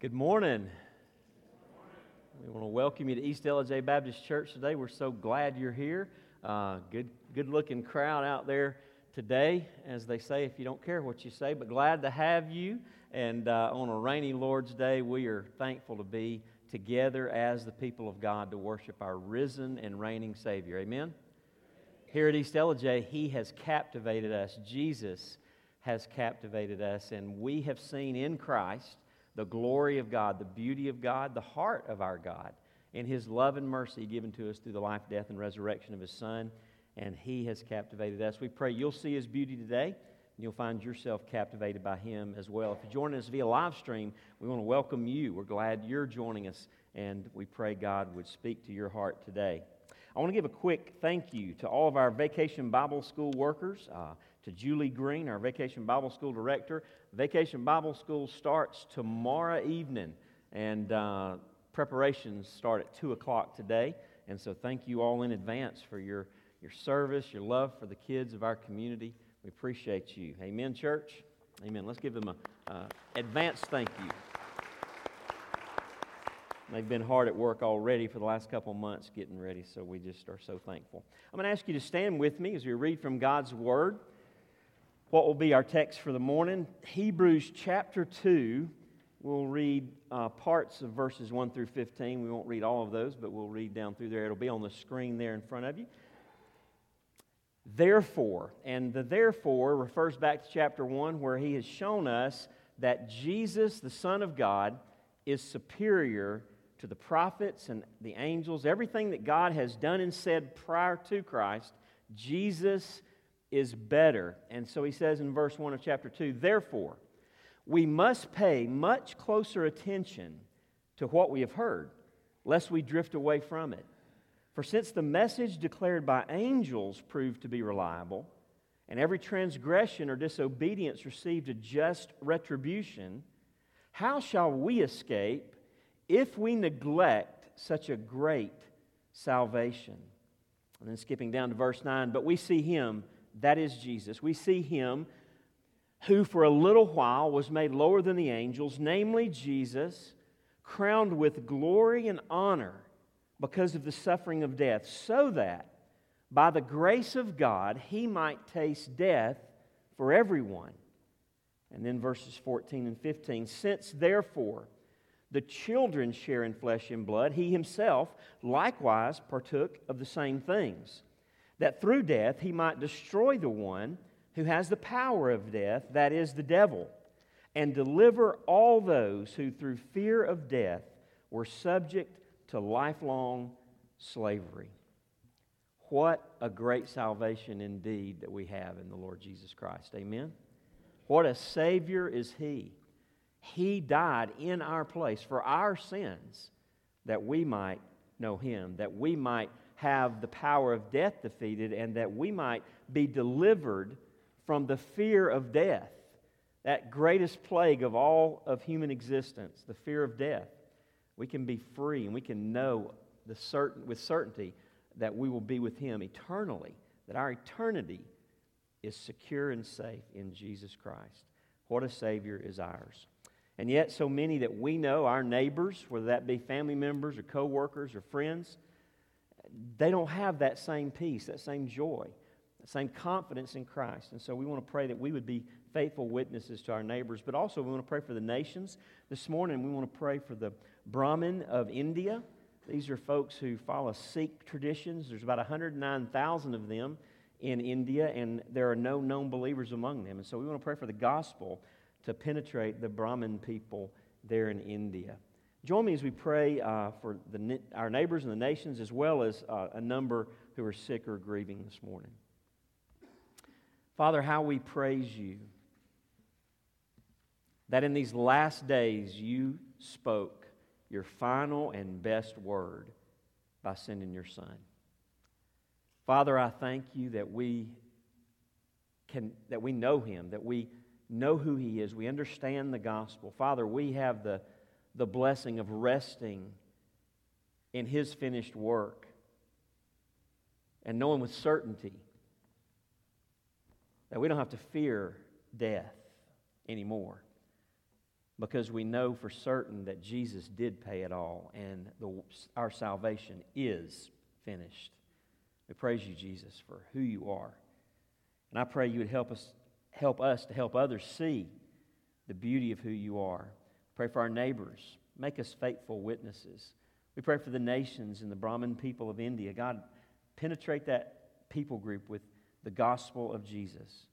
Good morning. We want to welcome you to East Ellijay Baptist Church today. We're so glad you're here. Uh, good, good-looking crowd out there today, as they say. If you don't care what you say, but glad to have you. And uh, on a rainy Lord's Day, we are thankful to be together as the people of God to worship our risen and reigning Savior. Amen. Here at East Ellijay, He has captivated us. Jesus has captivated us, and we have seen in Christ the glory of God, the beauty of God, the heart of our God, and His love and mercy given to us through the life, death, and resurrection of His Son. And He has captivated us. We pray you'll see His beauty today, and you'll find yourself captivated by Him as well. If you're joining us via live stream, we want to welcome you. We're glad you're joining us, and we pray God would speak to your heart today. I want to give a quick thank you to all of our Vacation Bible School workers. Uh, to Julie Green, our Vacation Bible School director. Vacation Bible School starts tomorrow evening, and uh, preparations start at 2 o'clock today. And so, thank you all in advance for your, your service, your love for the kids of our community. We appreciate you. Amen, church? Amen. Let's give them an uh, advance thank you. They've been hard at work already for the last couple months getting ready, so we just are so thankful. I'm going to ask you to stand with me as we read from God's Word what will be our text for the morning Hebrews chapter 2. We'll read uh, parts of verses 1 through 15. We won't read all of those, but we'll read down through there. It'll be on the screen there in front of you. Therefore, and the therefore refers back to chapter 1, where he has shown us that Jesus, the Son of God, is superior to the prophets and the angels. Everything that God has done and said prior to Christ, Jesus is better. And so he says in verse 1 of chapter 2 Therefore, we must pay much closer attention to what we have heard, lest we drift away from it. For since the message declared by angels proved to be reliable, and every transgression or disobedience received a just retribution, how shall we escape if we neglect such a great salvation? And then skipping down to verse 9, but we see him that is Jesus. We see him who for a little while was made lower than the angels, namely Jesus, crowned with glory and honor because of the suffering of death, so that by the grace of God he might taste death for everyone. And then verses 14 and 15 Since therefore the children share in flesh and blood, he himself likewise partook of the same things that through death he might destroy the one who has the power of death, that is, the devil, and deliver all those who through fear of death were subject to lifelong slavery. What a great salvation indeed that we have in the Lord Jesus Christ. Amen. What a Savior is He. He died in our place for our sins that we might know Him, that we might have the power of death defeated and that we might be delivered from the fear of death, that greatest plague of all of human existence, the fear of death. We can be free and we can know the certain, with certainty that we will be with Him eternally, that our eternity is secure and safe in Jesus Christ. What a Savior is ours. And yet, so many that we know, our neighbors, whether that be family members or co workers or friends, they don't have that same peace, that same joy, that same confidence in Christ. And so we want to pray that we would be faithful witnesses to our neighbors, but also we want to pray for the nations. This morning, we want to pray for the Brahmin of India. These are folks who follow Sikh traditions. There's about 109,000 of them in India, and there are no known believers among them. And so we want to pray for the gospel to penetrate the Brahmin people there in India. Join me as we pray uh, for the, our neighbors and the nations, as well as uh, a number who are sick or grieving this morning. Father, how we praise you that in these last days you spoke your final and best word by sending your Son. Father, I thank you that we can that we know him, that we know who he is, we understand the gospel. Father, we have the the blessing of resting in His finished work and knowing with certainty that we don't have to fear death anymore. because we know for certain that Jesus did pay it all and the, our salvation is finished. We praise you, Jesus, for who you are. And I pray you would help us, help us to help others see the beauty of who you are. Pray for our neighbors. Make us faithful witnesses. We pray for the nations and the Brahmin people of India. God, penetrate that people group with the gospel of Jesus.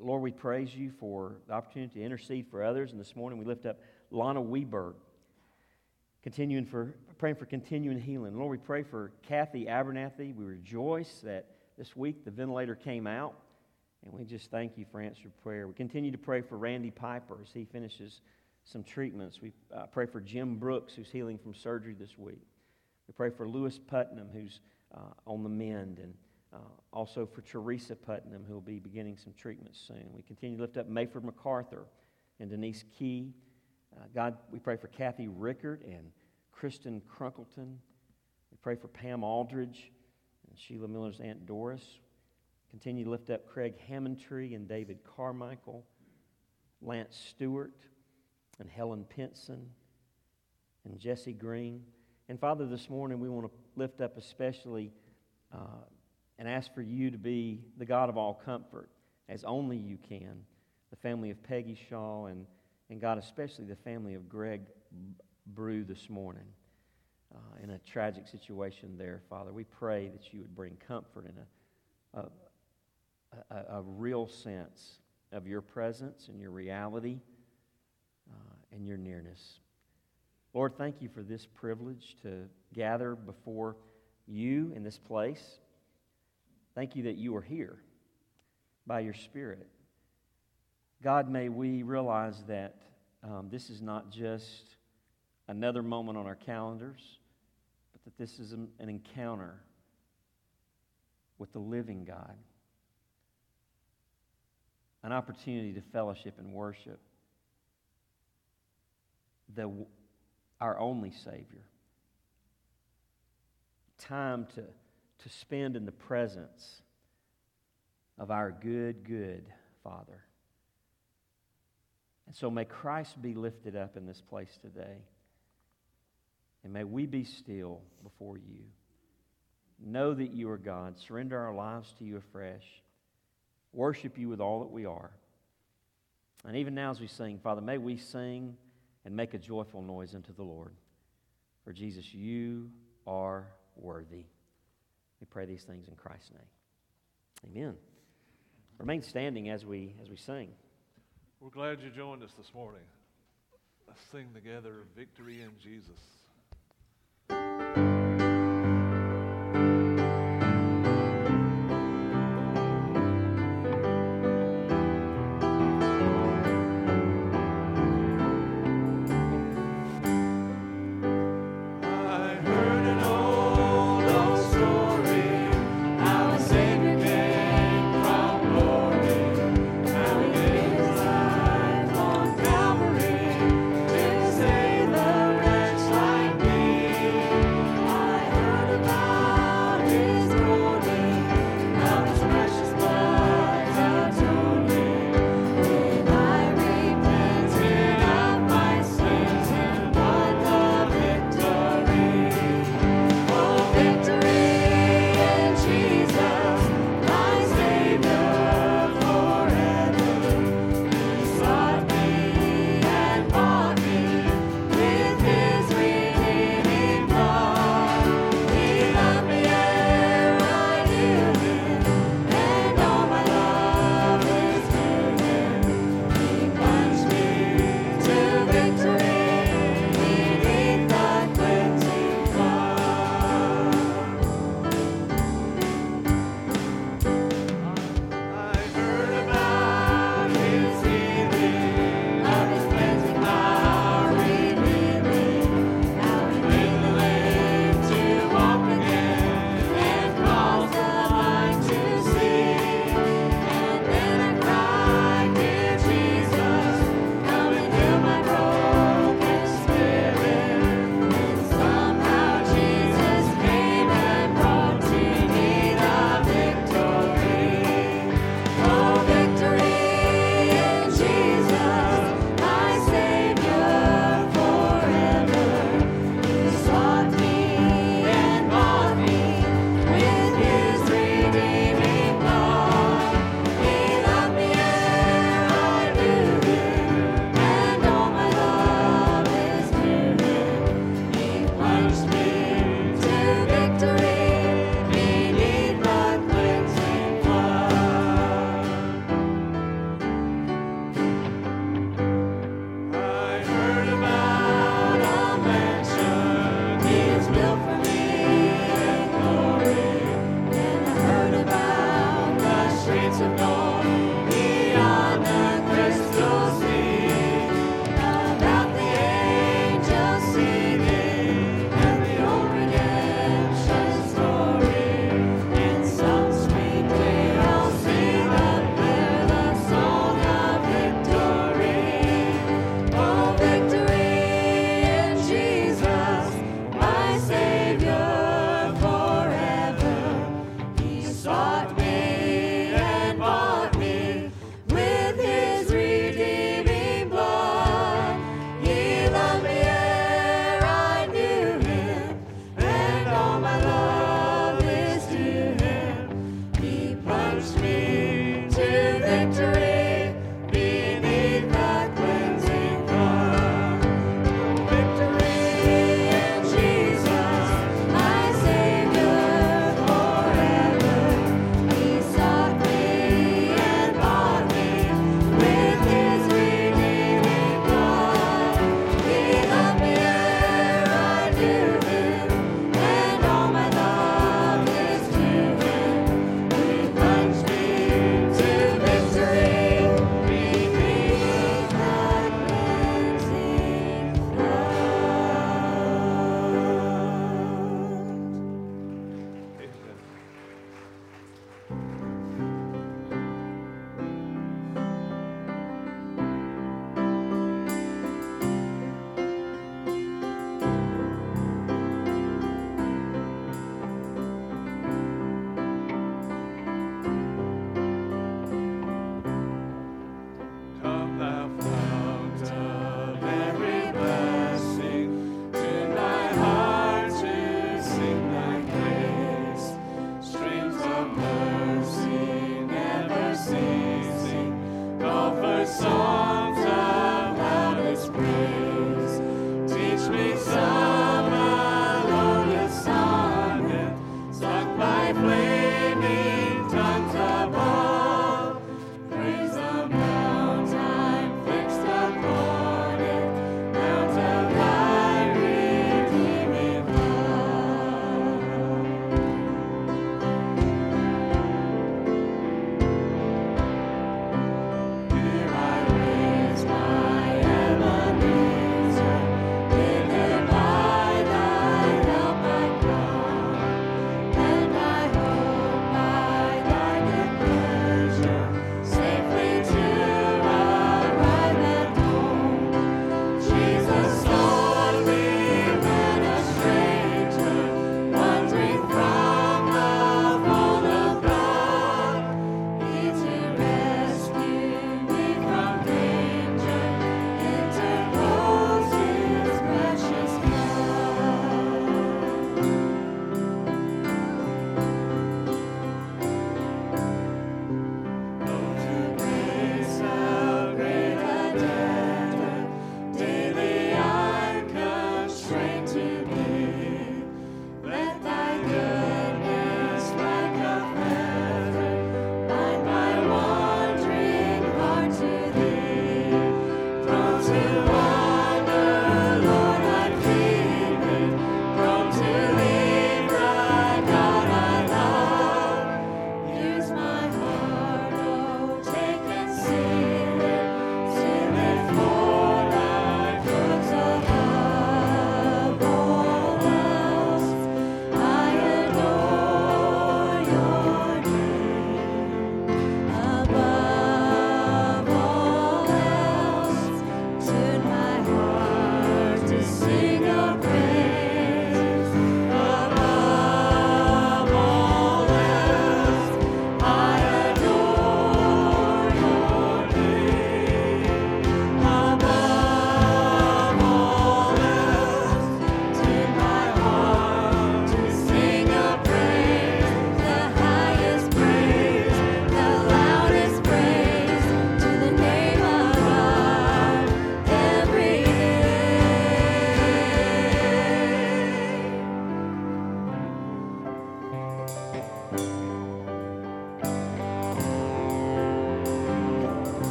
Lord, we praise you for the opportunity to intercede for others. And this morning we lift up Lana Weberg, continuing for, praying for continuing healing. Lord, we pray for Kathy Abernathy. We rejoice that this week the ventilator came out. And we just thank you for answered prayer. We continue to pray for Randy Piper as he finishes some treatments. We uh, pray for Jim Brooks, who's healing from surgery this week. We pray for Lewis Putnam, who's uh, on the mend. And uh, also for Teresa Putnam, who will be beginning some treatments soon. We continue to lift up Mayford MacArthur and Denise Key. Uh, God, we pray for Kathy Rickard and Kristen Crunkleton. We pray for Pam Aldridge and Sheila Miller's Aunt Doris. Continue to lift up Craig Hammondtree and David Carmichael, Lance Stewart and Helen Pinson and Jesse Green. And Father, this morning we want to lift up especially uh, and ask for you to be the God of all comfort, as only you can. The family of Peggy Shaw, and, and God, especially the family of Greg Brew this morning uh, in a tragic situation there, Father. We pray that you would bring comfort and a, a, a, a real sense of your presence and your reality and your nearness. Lord, thank you for this privilege to gather before you in this place. Thank you that you are here by your Spirit. God, may we realize that um, this is not just another moment on our calendars, but that this is an, an encounter with the living God, an opportunity to fellowship and worship the, our only Savior, time to to spend in the presence of our good, good Father. And so may Christ be lifted up in this place today. And may we be still before you. Know that you are God. Surrender our lives to you afresh. Worship you with all that we are. And even now, as we sing, Father, may we sing and make a joyful noise unto the Lord. For Jesus, you are worthy. We pray these things in Christ's name. Amen. Remain standing as we as we sing. We're glad you joined us this morning. Let's sing together Victory in Jesus.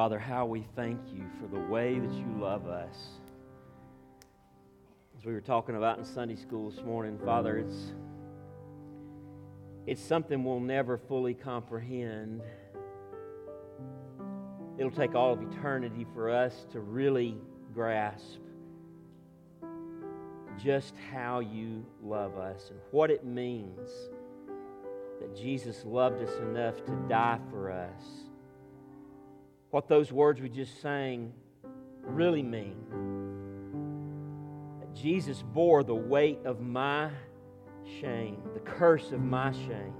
Father, how we thank you for the way that you love us. As we were talking about in Sunday school this morning, Father, it's, it's something we'll never fully comprehend. It'll take all of eternity for us to really grasp just how you love us and what it means that Jesus loved us enough to die for us. What those words we just sang really mean. Jesus bore the weight of my shame, the curse of my shame.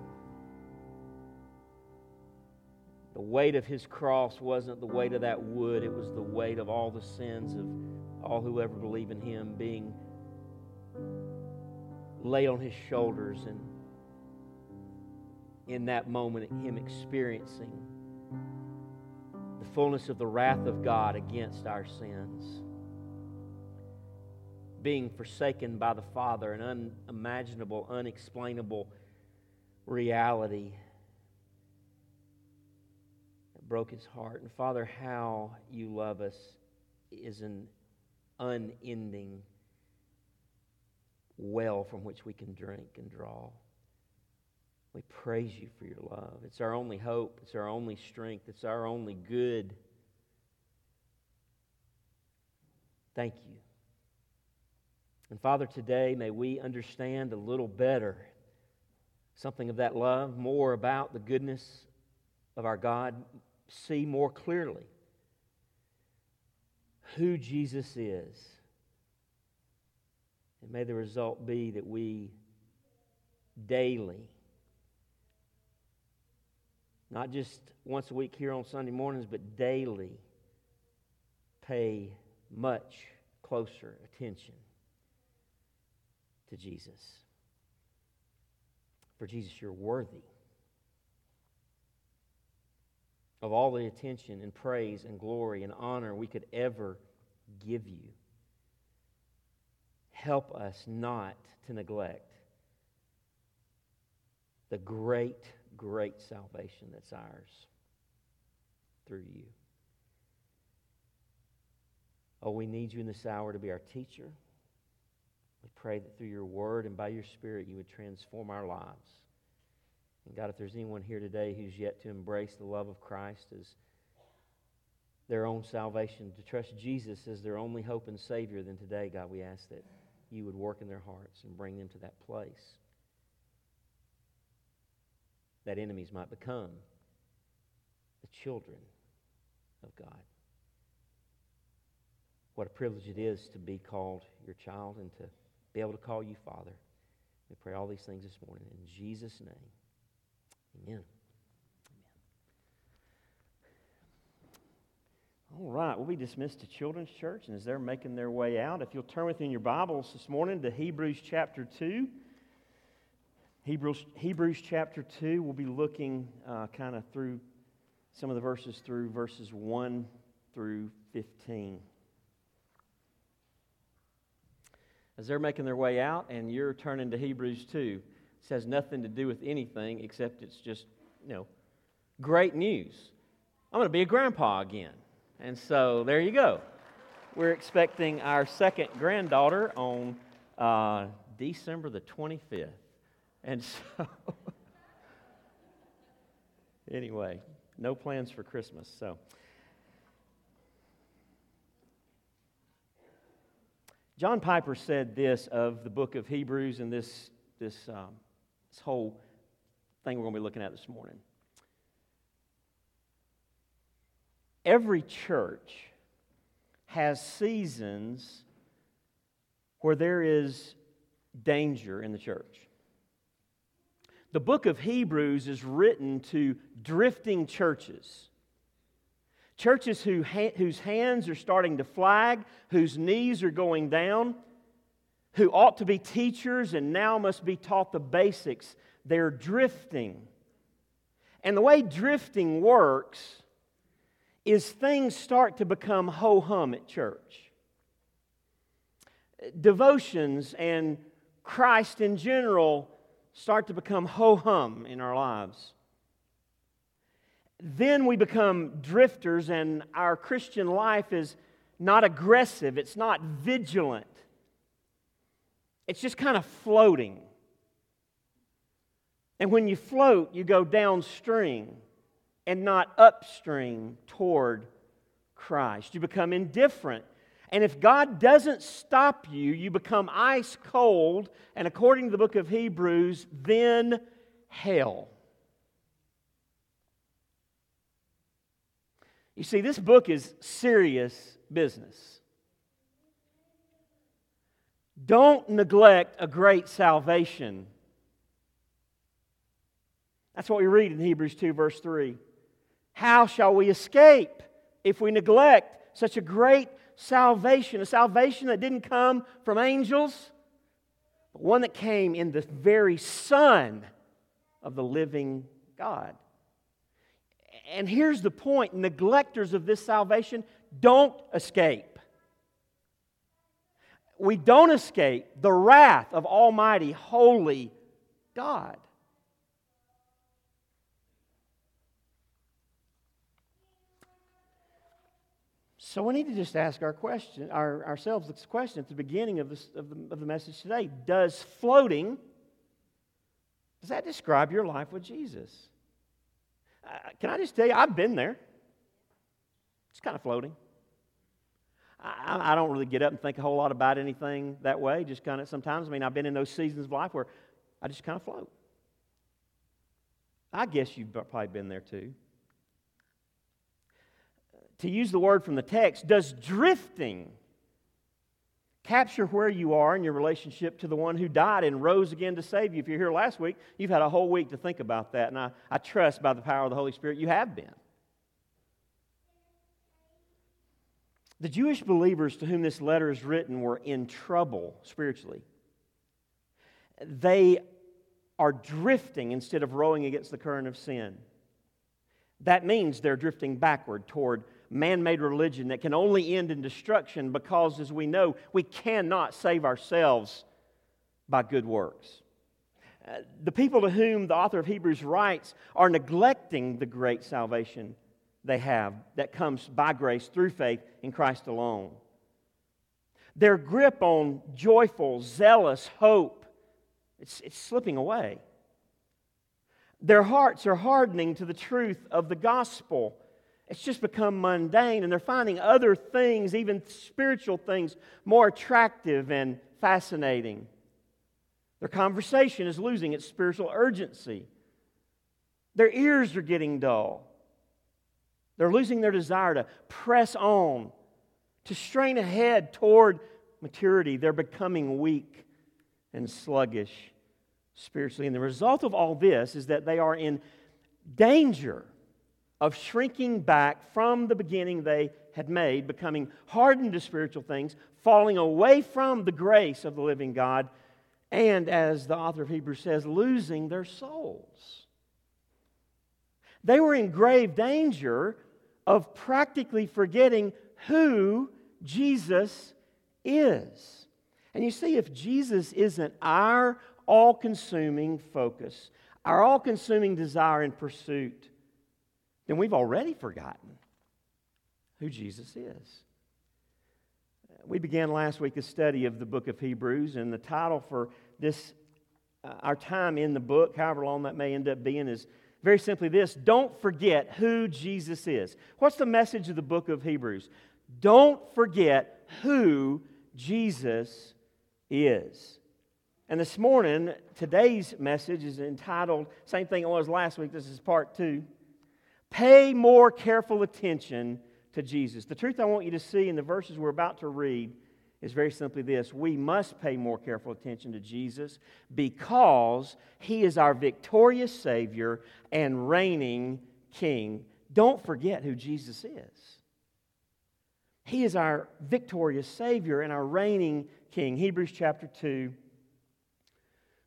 The weight of his cross wasn't the weight of that wood, it was the weight of all the sins of all who ever believe in him being laid on his shoulders and in that moment him experiencing fullness of the wrath of God against our sins being forsaken by the Father an unimaginable unexplainable reality that broke his heart and Father how you love us is an unending well from which we can drink and draw. We praise you for your love. It's our only hope, it's our only strength, it's our only good. Thank you. And Father, today may we understand a little better something of that love, more about the goodness of our God, see more clearly who Jesus is and may the result be that we daily, not just once a week here on Sunday mornings, but daily, pay much closer attention to Jesus. For Jesus, you're worthy of all the attention and praise and glory and honor we could ever give you help us not to neglect the great, great salvation that's ours through you. Oh, we need you in this hour to be our teacher. We pray that through your word and by your spirit you would transform our lives. And God, if there's anyone here today who's yet to embrace the love of Christ as their own salvation, to trust Jesus as their only hope and Savior, then today, God, we ask that you would work in their hearts and bring them to that place that enemies might become the children of God. What a privilege it is to be called your child and to be able to call you Father. We pray all these things this morning in Jesus' name. Amen. All right, we'll be dismissed to Children's Church, and as they're making their way out, if you'll turn with me in your Bibles this morning to Hebrews chapter 2. Hebrews, Hebrews chapter 2, we'll be looking uh, kind of through some of the verses through verses 1 through 15. As they're making their way out, and you're turning to Hebrews 2, this has nothing to do with anything except it's just, you know, great news. I'm going to be a grandpa again. And so there you go. We're expecting our second granddaughter on uh, December the 25th. And so, anyway, no plans for Christmas. So, John Piper said this of the book of Hebrews and this, this, um, this whole thing we're going to be looking at this morning. Every church has seasons where there is danger in the church. The book of Hebrews is written to drifting churches. Churches who ha- whose hands are starting to flag, whose knees are going down, who ought to be teachers and now must be taught the basics. They're drifting. And the way drifting works is things start to become ho hum at church. Devotions and Christ in general start to become ho hum in our lives. then we become drifters, and our Christian life is not aggressive, it's not vigilant, it's just kind of floating. And when you float, you go downstream and not upstream toward Christ. You become indifferent. And if God doesn't stop you, you become ice cold, and according to the book of Hebrews, then hell. You see, this book is serious business. Don't neglect a great salvation. That's what we read in Hebrews 2, verse 3. How shall we escape if we neglect such a great salvation? A salvation that didn't come from angels, but one that came in the very Son of the living God. And here's the point neglectors of this salvation don't escape. We don't escape the wrath of Almighty, holy God. So we need to just ask our question, our, ourselves this question at the beginning of, this, of, the, of the message today. Does floating, does that describe your life with Jesus? Uh, can I just tell you, I've been there. It's kind of floating. I, I, don't really get up and think a whole lot about anything that way. Just kind of sometimes, I mean, I've been in those seasons of life where I just kind of float. I guess you've probably been there too. To use the word from the text, does drifting capture where you are in your relationship to the one who died and rose again to save you. If you're here last week, you've had a whole week to think about that, and I, I trust by the power of the Holy Spirit you have been. The Jewish believers to whom this letter is written were in trouble spiritually. They are drifting instead of rowing against the current of sin. That means they're drifting backward toward man made religion that can only end in destruction because, as we know, we cannot save ourselves by good works. Uh, the people to whom the author of Hebrews writes are neglecting the great salvation they have that comes by grace through faith in Christ alone. Their grip on joyful, zealous hope, it's, it's slipping away. Their hearts are hardening to the truth of the gospel it's just become mundane, and they're finding other things, even spiritual things, more attractive and fascinating. Their conversation is losing its spiritual urgency. Their ears are getting dull. They're losing their desire to press on, to strain ahead toward maturity. They're becoming weak and sluggish spiritually. And the result of all this is that they are in danger of shrinking back from the beginning they had made, becoming hardened to spiritual things, falling away from the grace of the living God, and as the author of Hebrews says, losing their souls. They were in grave danger of practically forgetting who Jesus is. And you see, if Jesus isn't our all consuming focus, our all consuming desire and pursuit, then we've already forgotten who Jesus is. We began last week a study of the book of Hebrews, and the title for this, uh, our time in the book, however long that may end up being, is very simply this Don't forget who Jesus is. What's the message of the book of Hebrews? Don't forget who Jesus is. And this morning, today's message is entitled, same thing it was last week, this is part two Pay more careful attention to Jesus. The truth I want you to see in the verses we're about to read is very simply this we must pay more careful attention to Jesus because he is our victorious Savior and reigning King. Don't forget who Jesus is. He is our victorious Savior and our reigning King. Hebrews chapter 2,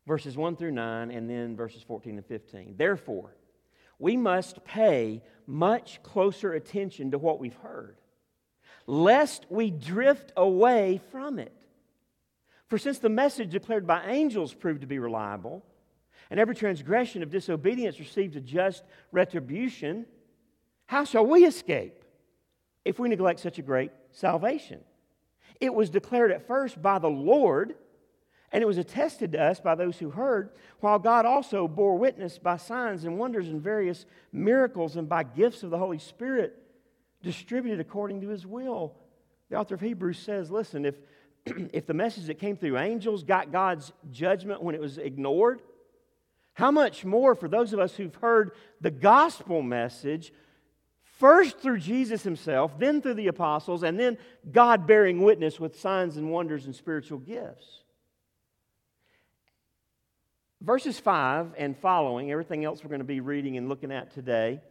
verses 1 through 9, and then verses 14 and 15. Therefore, we must pay much closer attention to what we've heard, lest we drift away from it. For since the message declared by angels proved to be reliable, and every transgression of disobedience received a just retribution, How shall we escape if we neglect such a great salvation? It was declared at first by the Lord, and it was attested to us by those who heard, while God also bore witness by signs and wonders and various miracles and by gifts of the Holy Spirit distributed according to his will. The author of Hebrews says, listen, if, if the message that came through angels got God's judgment when it was ignored, how much more for those of us who've heard the gospel message first through Jesus himself, then through the apostles, and then God bearing witness with signs and wonders and spiritual gifts? Verses 5 and following, everything else we're going to be reading and looking at today,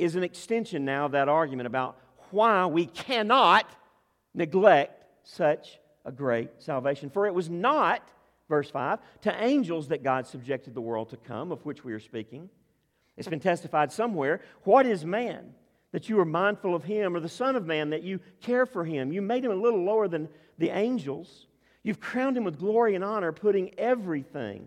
is an extension now of that argument about why we cannot neglect such a great salvation. For it was not, verse 5, to angels that God subjected the world to come, of which we are speaking. It's been testified somewhere. What is man that you are mindful of him, or the Son of Man that you care for him? You made him a little lower than the angels. You've crowned him with glory and honor, putting everything.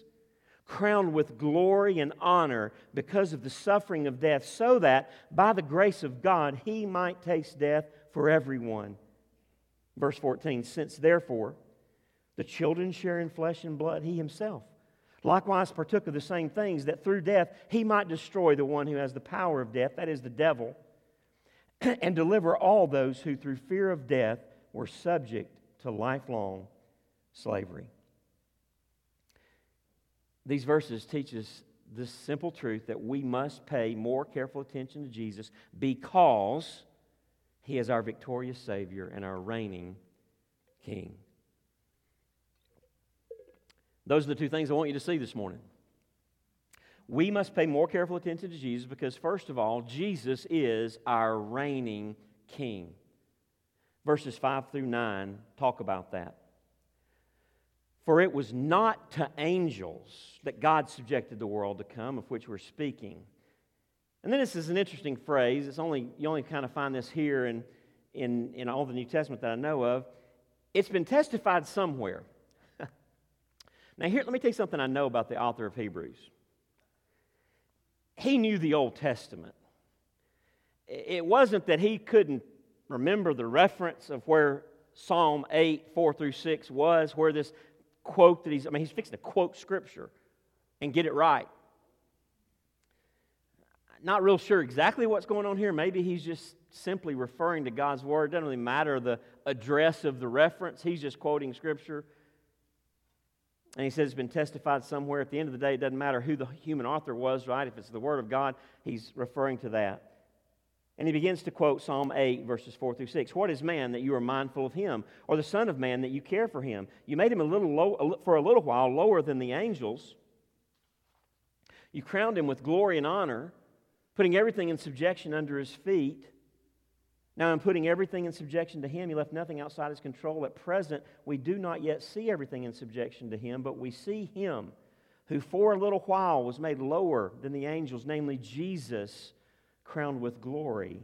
crowned with glory and honor because of the suffering of death, so that by the grace of God he might taste death for everyone. Verse 14 Since therefore the children share in flesh and blood, he himself likewise partook of the same things, that through death he might destroy the one who has the power of death, that is the devil, and deliver all those who through fear of death were subject to lifelong slavery. These verses teach us this simple truth that we must pay more careful attention to Jesus because he is our victorious Savior and our reigning King. Those are the two things I want you to see this morning. We must pay more careful attention to Jesus because, first of all, Jesus is our reigning King. Verses 5 through 9 talk about that. For it was not to angels that God subjected the world to come, of which we're speaking. And then this is an interesting phrase. It's only, you only kind of find this here in, in, in all the New Testament that I know of. It's been testified somewhere. now, here, let me tell you something I know about the author of Hebrews. He knew the Old Testament. It wasn't that he couldn't remember the reference of where Psalm 8, 4 through 6 was, where this quote that he's, I mean, he's fixing to quote Scripture and get it right not real sure exactly what's going on here. Maybe he's just simply referring to God's word. It doesn't really matter the address of the reference. He's just quoting scripture. And he says it's been testified somewhere. At the end of the day, it doesn't matter who the human author was, right? If it's the word of God, he's referring to that. And he begins to quote Psalm 8, verses 4 through 6. What is man that you are mindful of him, or the Son of Man that you care for him? You made him a little low, for a little while lower than the angels. You crowned him with glory and honor putting everything in subjection under his feet. Now, in putting everything in subjection to him, he left nothing outside his control. At present, we do not yet see everything in subjection to him, but we see him who for a little while was made lower than the angels, namely Jesus, crowned with glory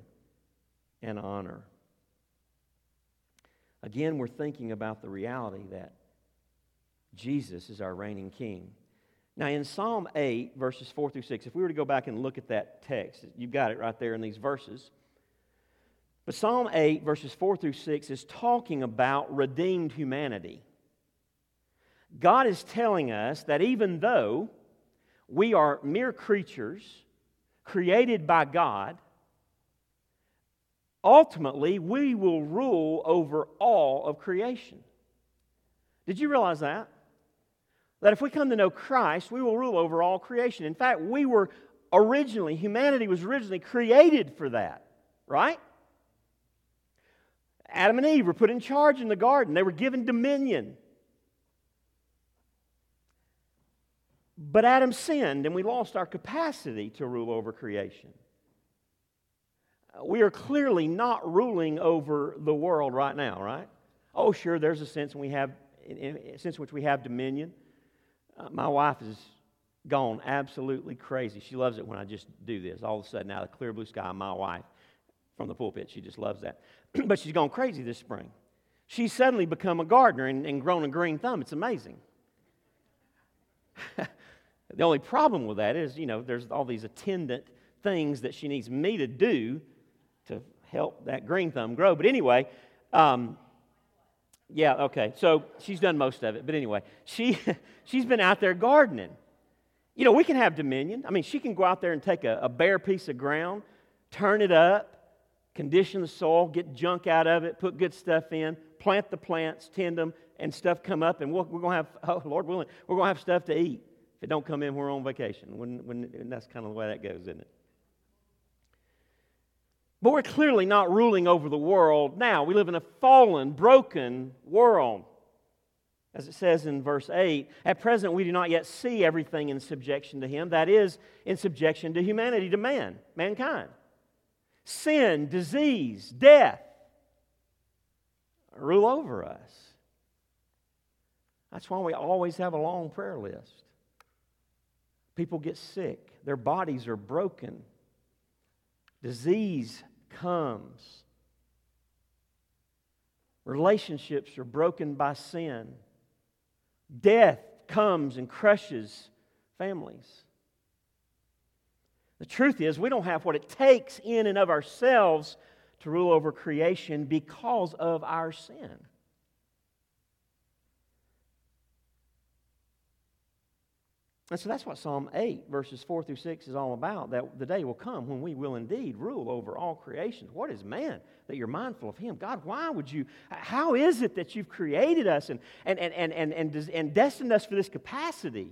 and honor. Again, we're thinking about the reality that Jesus is our reigning king. Now, in Psalm 8, verses 4 through 6, if we were to go back and look at that text, you've got it right there in these verses. But Psalm 8, verses 4 through 6, is talking about redeemed humanity. God is telling us that even though we are mere creatures created by God, ultimately we will rule over all of creation. Did you realize that? That if we come to know Christ, we will rule over all creation. In fact, we were originally, humanity was originally created for that, right? Adam and Eve were put in charge in the garden, they were given dominion. But Adam sinned, and we lost our capacity to rule over creation. we are clearly not ruling over the world right now, right? Oh, sure, there's a sense in we have, in a sense in which we have dominion. Uh, my wife is gone absolutely crazy. She loves it when I just do this. All of a sudden, out of the clear blue sky, my wife from the pulpit, she just loves that. but she's gone crazy this spring. She's suddenly become a gardener and, and grown a green thumb. It's amazing. The only problem with that is, you know, there's all these attendant things that she needs me to do to help that green thumb grow. But anyway, um, yeah, okay. So she's done most of it. But anyway, she, she's been out there gardening. You know, we can have dominion. I mean, she can go out there and take a, a bare piece of ground, turn it up, condition the soil, get junk out of it, put good stuff in, plant the plants, tend them, and stuff come up, and we we are going to have, oh, Lord willing, we're going to have stuff to eat. If it don't come in, we're on vacation. When, when, that's kind of the way that goes, isn't it? But we're clearly not ruling over the world now. We live in a fallen, broken world. As it says in verse 8, at present we do not yet see everything in subjection to Him. That is, in subjection to humanity, to man, mankind. Sin, disease, death rule over us. That's why we always have a long prayer list. People get sick, their bodies are broken, disease comes. Relationships are broken by sin. Death comes and crushes families. The truth is, we don't have what it takes in and of ourselves to rule over creation because of our sin. And so that's what Psalm 8, verses 4 through 6 is all about. That the day will come when we will indeed rule over all creation. What is man that you're mindful of him? God, why would you? How is it that you've created us and, and, and, and, and, and, and destined us for this capacity?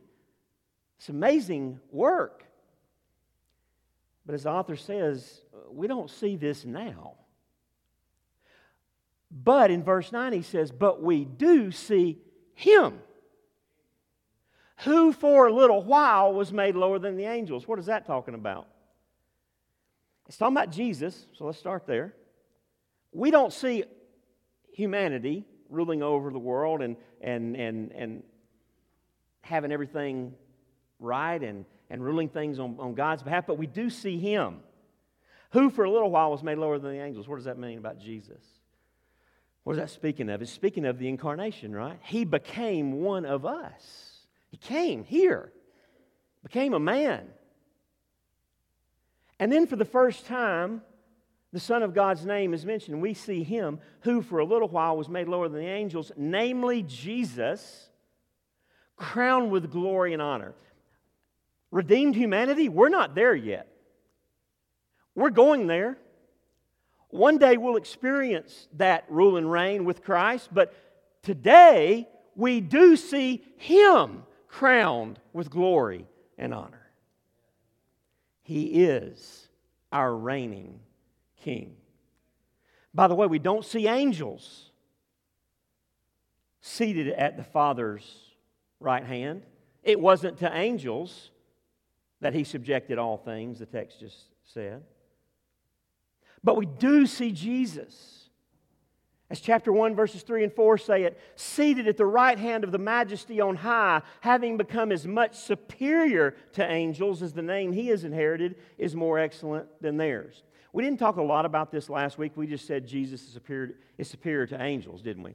It's amazing work. But as the author says, uh, we don't see this now. But in verse 9, he says, But we do see him who for a little while was made lower than the angels. What is that talking about? It's talking about Jesus, so let's start there. We don't see humanity ruling over the world and, and, and, and having everything right and, and ruling things on, on God's behalf, but we do see Him, who for a little while was made lower than the angels. What does that mean about Jesus? What is that speaking of? It's speaking of the incarnation, right? He became one of us. He came here, became a man. And then for the first time, the Son of God's name is mentioned. We see him who for a little while was made lower than the angels, namely Jesus, crowned with glory and honor. Redeemed humanity, we're not there yet. We're going there. One day we'll experience that rule and reign with Christ, but today we do see him crowned with glory and honor. He is our reigning king. By the way, we don't see angels seated at the Father's right hand. It wasn't to angels that he subjected all things, the text just said. But we do see Jesus as chapter 1, verses 3 and 4 say it, seated at the right hand of the majesty on high, having become as much superior to angels as the name he has inherited is more excellent than theirs. We didn't talk a lot about this last week. We just said Jesus is superior, is superior to angels, didn't we?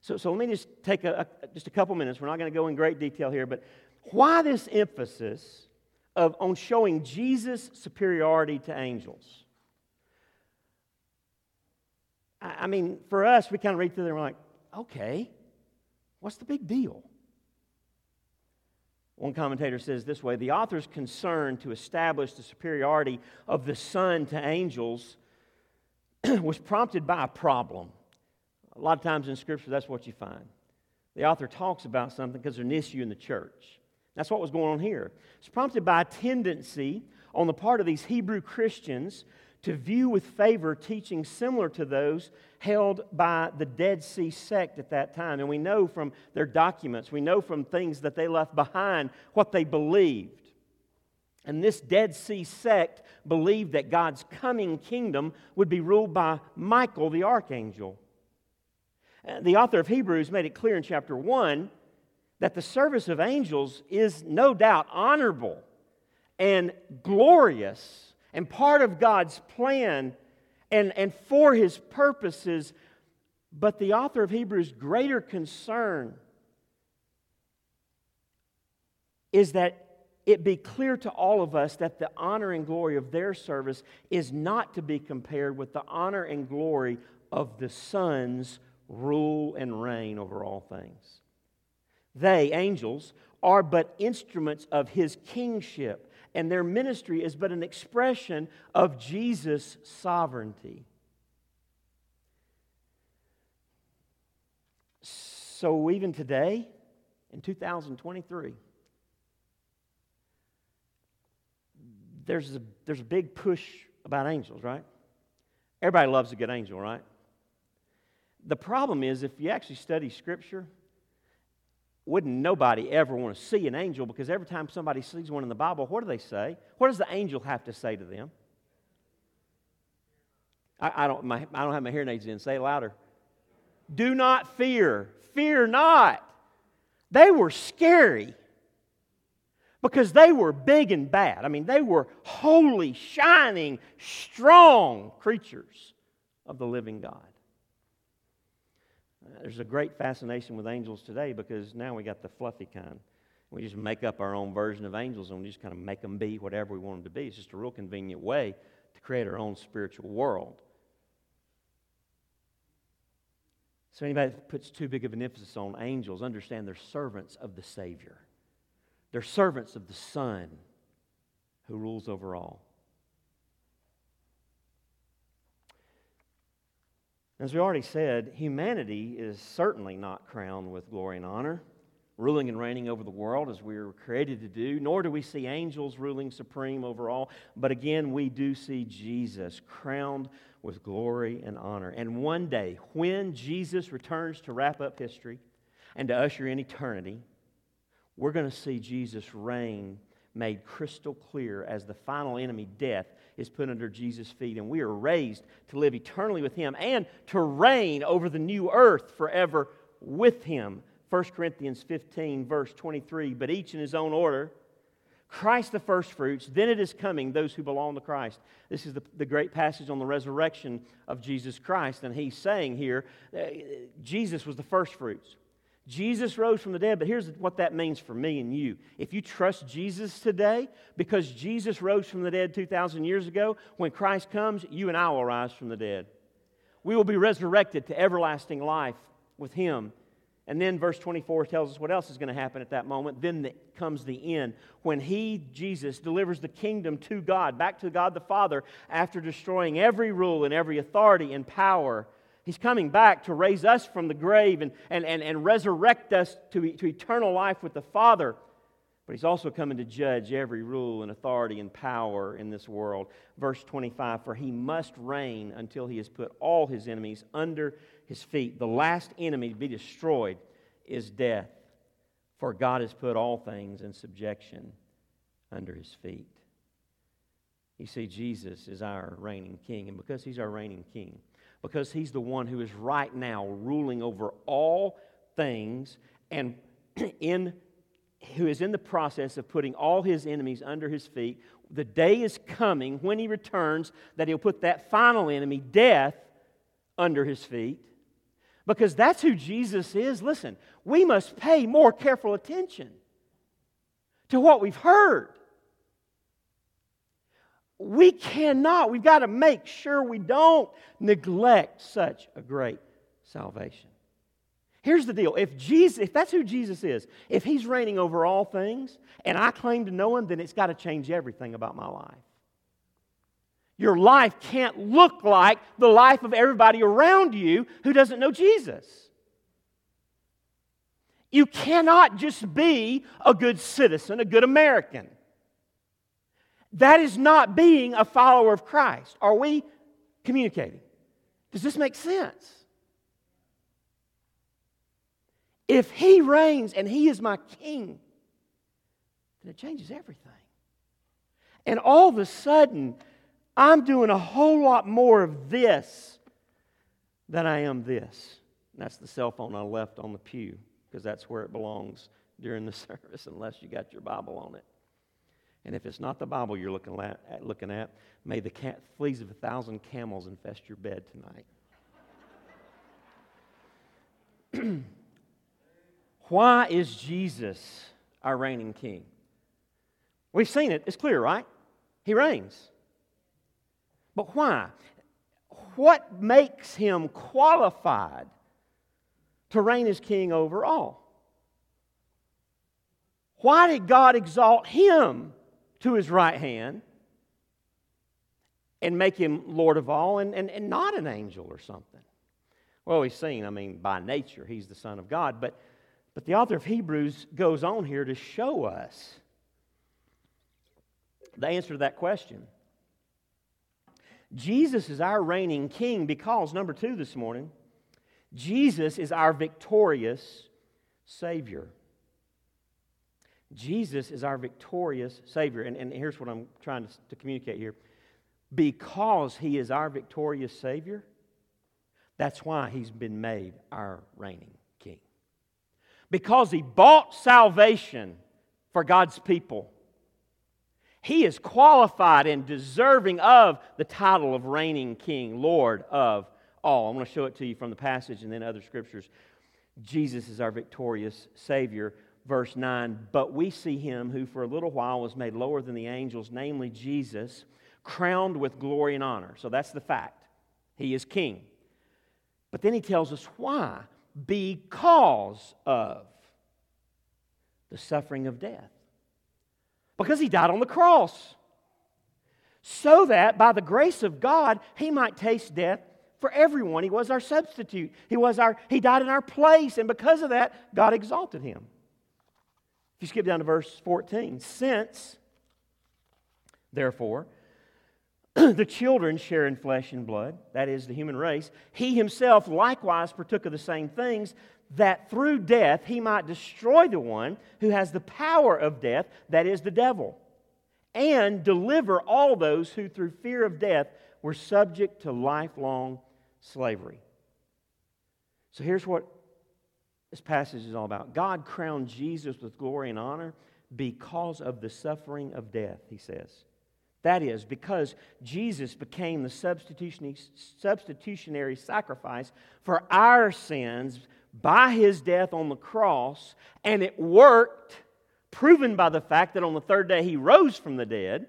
So, so let me just take a, a just a couple minutes. We're not going to go in great detail here, but why this emphasis of, on showing Jesus' superiority to angels? I mean, for us, we kind of read through there and we're like, okay, what's the big deal? One commentator says this way the author's concern to establish the superiority of the Son to angels was prompted by a problem. A lot of times in Scripture, that's what you find. The author talks about something because there's an issue in the church. That's what was going on here. It's prompted by a tendency on the part of these Hebrew Christians to view with favor teaching similar to those held by the Dead Sea sect at that time. And we know from their documents, we know from things that they left behind what they believed. And this Dead Sea sect believed that God's coming kingdom would be ruled by Michael the archangel. Uh, the author of Hebrews made it clear in chapter 1 that the service of angels is no doubt honorable and glorious and part of God's plan and, and for his purposes. But the author of Hebrews' greater concern is that it be clear to all of us that the honor and glory of their service is not to be compared with the honor and glory of the Son's rule and reign over all things. They, angels, are but instruments of his kingship, and their ministry is but an expression of Jesus' sovereignty. So, even today, in 2023, there's a, there's a big push about angels, right? Everybody loves a good angel, right? The problem is, if you actually study Scripture, wouldn't nobody ever want to see an angel because every time somebody sees one in the Bible, what do they say? What does the angel have to say to them? I, I don't, my, I don't have my hearing aids in. Say louder. Do not fear. Fear not. They were scary because they were big and bad. I mean, they were holy, shining, strong creatures of the living God. There's a great fascination with angels today because now we got the fluffy kind. We just make up our own version of angels and we just kind of make them be whatever we want them to be. It's just a real convenient way to create our own spiritual world. So, anybody that puts too big of an emphasis on angels, understand they're servants of the Savior. They're servants of the Son who rules over all. As we already said, humanity is certainly not crowned with glory and honor, ruling and reigning over the world as we were created to do, nor do we see angels ruling supreme over all. But again, we do see Jesus crowned with glory and honor. And one day, when Jesus returns to wrap up history and to usher in eternity, we're going to see Jesus reign made crystal clear as the final enemy, death, is put under Jesus' feet. And we are raised to live eternally with Him and to reign over the new earth forever with Him. 1 Corinthians 15, verse 23. But each in his own order. Christ the firstfruits, then it is coming, those who belong to Christ. This is the, the great passage on the resurrection of Jesus Christ. And he's saying here, uh, Jesus was the firstfruits. Jesus rose from the dead, but here's what that means for me and you. If you trust Jesus today, because Jesus rose from the dead 2,000 years ago, when Christ comes, you and I will rise from the dead. We will be resurrected to everlasting life with Him. And then verse 24 tells us what else is going to happen at that moment. Then the, comes the end when He, Jesus, delivers the kingdom to God, back to God the Father, after destroying every rule and every authority and power He's coming back to raise us from the grave and, and, and, and resurrect us to, to eternal life with the Father. But he's also coming to judge every rule and authority and power in this world. Verse 25 For he must reign until he has put all his enemies under his feet. The last enemy to be destroyed is death. For God has put all things in subjection under his feet. You see, Jesus is our reigning king. And because he's our reigning king, because he's the one who is right now ruling over all things and in who is in the process of putting all his enemies under his feet. The day is coming when he returns that he'll put that final enemy, death, under his feet. Because that's who Jesus is. Listen, we must pay more careful attention to what we've heard we cannot, we've got to make sure we don't neglect such a great salvation. Here's the deal. If Jesus, if that's who Jesus is, if he's reigning over all things, and I claim to know him, then it's got to change everything about my life. Your life can't look like the life of everybody around you who doesn't know Jesus. You cannot just be a good citizen, a good American. That is not being a follower of Christ. Are we communicating? Does this make sense? If He reigns and He is my King, then it changes everything. And all of a sudden, I'm doing a whole lot more of this than I am this. And that's the cell phone I left on the pew because that's where it belongs during the service, unless you got your Bible on it. And if it's not the Bible you're looking at, looking at may the cat, fleas of a thousand camels infest your bed tonight. Why is Jesus our reigning king? We've seen it, it's clear, right? He reigns. But why? What makes him qualified to reign as king over all? Why did God exalt him to his right hand and make him Lord of all and, and, and not an angel or something? Well, we've seen, I mean, by nature, he's the Son of God, but, but the author of Hebrews goes on here to show us the answer to that question. Jesus is our reigning king because, number two this morning, Jesus is our victorious Savior. Jesus is our victorious Savior. And, and here's what I'm trying to, to communicate here. Because He is our victorious Savior, that's why He's been made our reigning King. Because He bought salvation for God's people he is qualified and deserving of the title of reigning king, Lord of all. I'm going to show it to you from the passage and then other scriptures. Jesus is our victorious Savior. Verse 9, but we see him who for a little while was made lower than the angels, namely Jesus, crowned with glory and honor. So that's the fact. He is king. But then he tells us why. Because of the suffering of death. Because he died on the cross. So that by the grace of God, he might taste death for everyone. He was our substitute. He was our he died in our place and because of that, God exalted him. If you skip down to verse 14, since therefore the children share in flesh and blood, that is the human race, he himself likewise partook of the same things that through death he might destroy the one who has the power of death, that is the devil, and deliver all those who through fear of death were subject to lifelong slavery. So here's what this passage is all about God crowned Jesus with glory and honor because of the suffering of death, he says. That is, because Jesus became the substitutionary sacrifice for our sins by his death on the cross, and it worked, proven by the fact that on the third day he rose from the dead.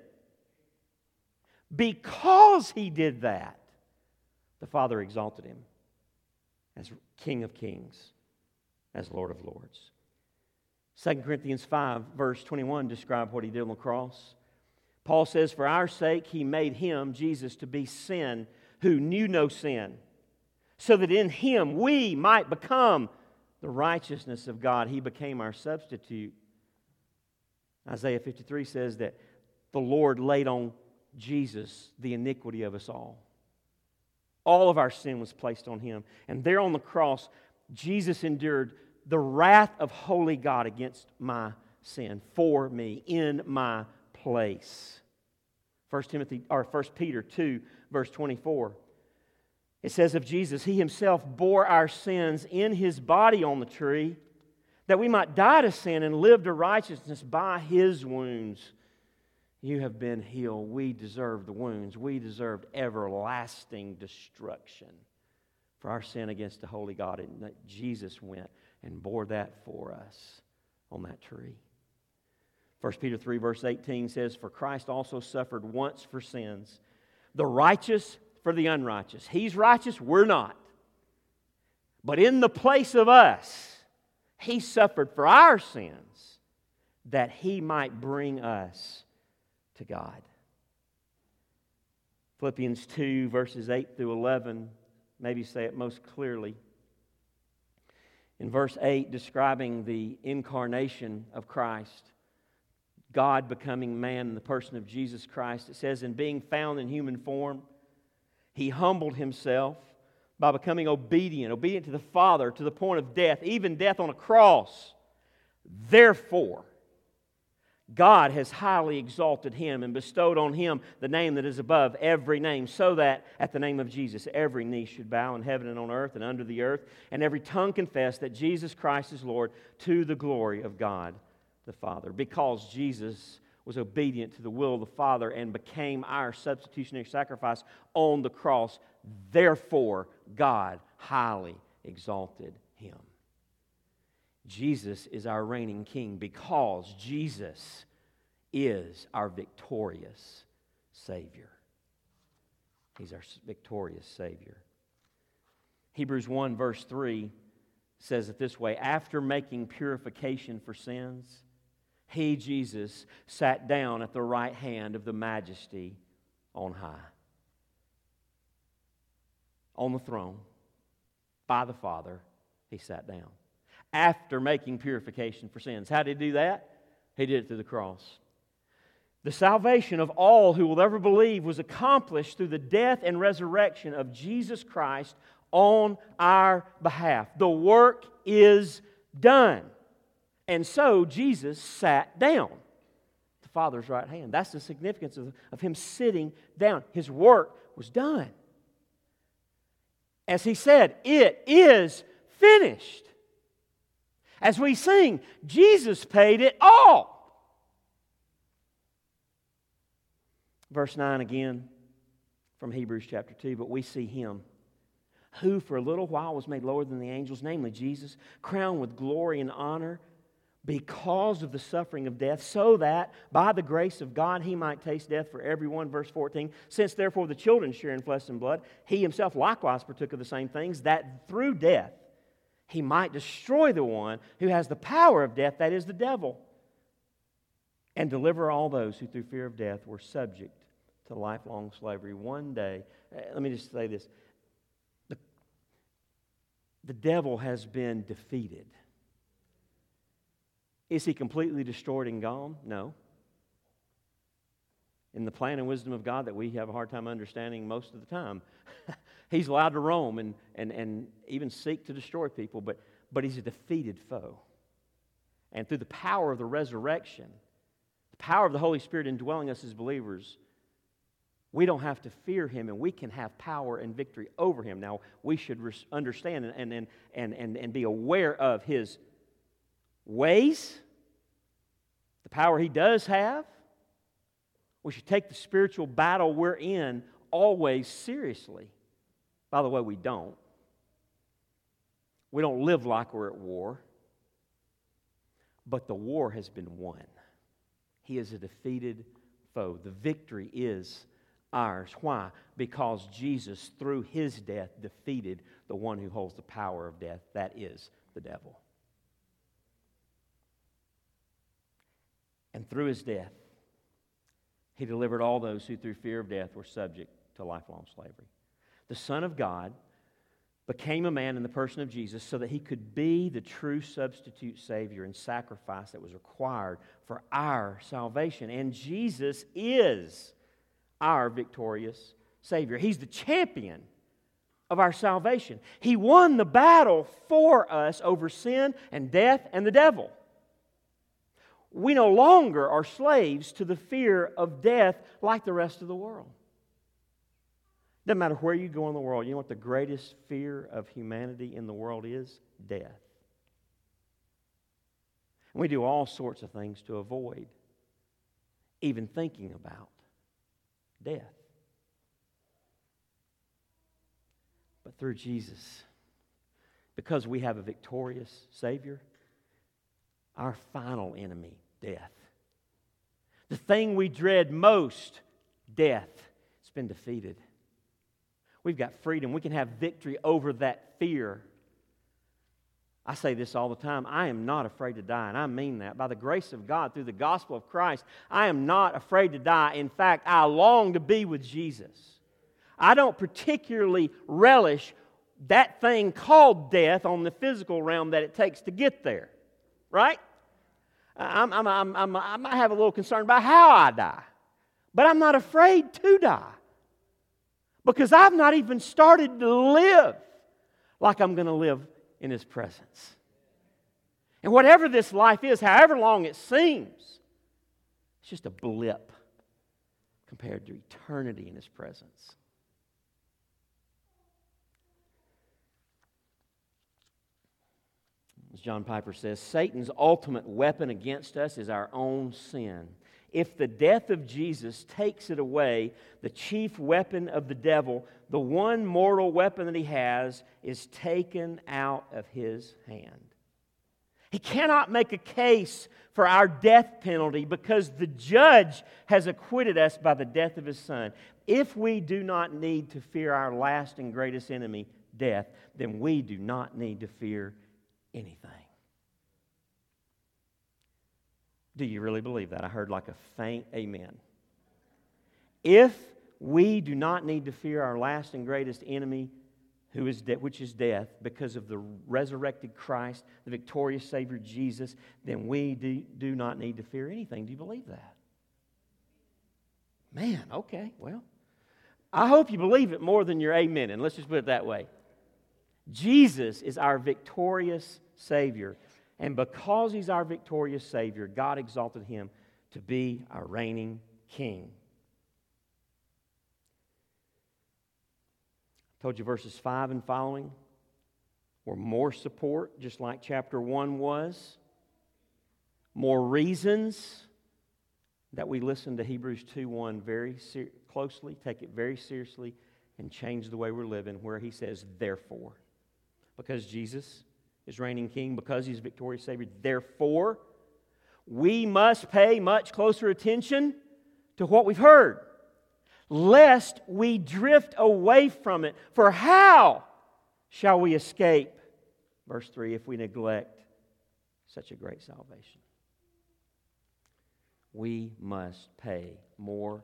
Because he did that, the Father exalted him as King of Kings, as Lord of Lords. 2 Corinthians 5, verse 21, describe what he did on the cross. Paul says, For our sake he made him, Jesus, to be sin who knew no sin so that in him we might become the righteousness of God. He became our substitute. Isaiah 53 says that the Lord laid on Jesus the iniquity of us all. All of our sin was placed on him. And there on the cross, Jesus endured the wrath of holy God against my sin for me in my place. 1 Timothy or 1 Peter 2 verse 24 it says of Jesus, He Himself bore our sins in His body on the tree, that we might die to sin and live to righteousness by His wounds. You have been healed. We deserved the wounds. We deserved everlasting destruction for our sin against the holy God. And Jesus went and bore that for us on that tree. 1 Peter 3, verse 18 says, For Christ also suffered once for sins, the righteous for the unrighteous. He's righteous, we're not. But in the place of us, He suffered for our sins that He might bring us to God. Philippians 2, verses 8 through 11, maybe say it most clearly. In verse 8, describing the incarnation of Christ, God becoming man in the person of Jesus Christ, it says, In being found in human form, he humbled himself by becoming obedient, obedient to the Father to the point of death, even death on a cross. Therefore, God has highly exalted him and bestowed on him the name that is above every name, so that at the name of Jesus every knee should bow in heaven and on earth and under the earth, and every tongue confess that Jesus Christ is Lord to the glory of God the Father. Because Jesus was obedient to the will of the Father and became our substitutionary sacrifice on the cross, therefore God highly exalted him. Jesus is our reigning king because Jesus is our victorious Savior. He's our victorious Savior. Hebrews 1, verse 3 says it this way After making purification for sins, he, Jesus, sat down at the right hand of the majesty on high. On the throne, by the Father, he sat down after making purification for sins. How did he do that? He did it through the cross. The salvation of all who will ever believe was accomplished through the death and resurrection of Jesus Christ on our behalf. The work is done. And so Jesus sat down at the Father's right hand. That's the significance of, of him sitting down. His work was done. As he said, it is finished. As we sing, Jesus paid it all. Verse 9 again from Hebrews chapter 2 But we see him who for a little while was made lower than the angels, namely Jesus, crowned with glory and honor because of the suffering of death, so that by the grace of God he might taste death for everyone. Verse 14 Since therefore the children share in flesh and blood, he himself likewise partook of the same things, that through death he might destroy the one who has the power of death, that is the devil, and deliver all those who through fear of death were subject to lifelong slavery. One day, eh, let me just say this the, the devil has been defeated. Is he completely destroyed and gone? No. In the plan and wisdom of God that we have a hard time understanding most of the time, he's allowed to roam and, and, and even seek to destroy people, but, but he's a defeated foe. And through the power of the resurrection, the power of the Holy Spirit indwelling us as believers, we don't have to fear him and we can have power and victory over him. Now, we should understand and, and, and, and, and be aware of his ways, the power he does have. We should take the spiritual battle we're in always seriously. By the way, we don't. We don't live like we're at war. But the war has been won. He is a defeated foe. The victory is ours. Why? Because Jesus, through his death, defeated the one who holds the power of death. That is the devil. And through his death, he delivered all those who, through fear of death, were subject to lifelong slavery the Son of God, became a man in the person of Jesus so that he could be the true substitute Savior and sacrifice that was required for our salvation. And Jesus is our victorious Savior. He's the champion of our salvation. He won the battle for us over sin and death and the devil. We no longer are slaves to the fear of death like the rest of the world. Doesn't matter where you go in the world, you know what the greatest fear of humanity in the world is? Death. And we do all sorts of things to avoid even thinking about death. But through Jesus, because we have a victorious Savior, our final enemy, death, the thing we dread most, death, it's been defeated. We've got freedom. We can have victory over that fear. I say this all the time. I am not afraid to die, and I mean that. By the grace of God, through the gospel of Christ, I am not afraid to die. In fact, I long to be with Jesus. I don't particularly relish that thing called death on the physical realm that it takes to get there, right? I'm, I'm, I'm, i might have a little concern about how I die, but I'm not afraid to die because I've not even started to live like I'm going to live in His presence. And whatever this life is, however long it seems, It's just a blip compared to eternity in His presence. As John Piper says, Satan's ultimate weapon against us is our own sin. If the death of Jesus takes it away, the chief weapon of the devil, the one mortal weapon that he has, is taken out of his hand. He cannot make a case for our death penalty because the judge has acquitted us by the death of his son. If we do not need to fear our last and greatest enemy, death, then we do not need to fear anything. Do you really believe that? I heard like a faint amen. If we do not need to fear our last and greatest enemy, who is de- which is death, because of the resurrected Christ, the victorious Savior Jesus, then we do, do not need to fear anything. Do you believe that? Man, okay, well. I hope you believe it more than your amen, and let's just put it that way. Jesus is our victorious Savior. And because He's our victorious Savior, God exalted Him to be our reigning King. I told you verses 5 and following were more support, just like chapter 1 was. More reasons that we listen to Hebrews 2 1 very ser- closely, take it very seriously, and change the way we're living, where he says, therefore. Because Jesus is reigning king, because he's victorious Savior, therefore, we must pay much closer attention to what we've heard, lest we drift away from it. For how shall we escape? Verse 3 if we neglect such a great salvation. We must pay more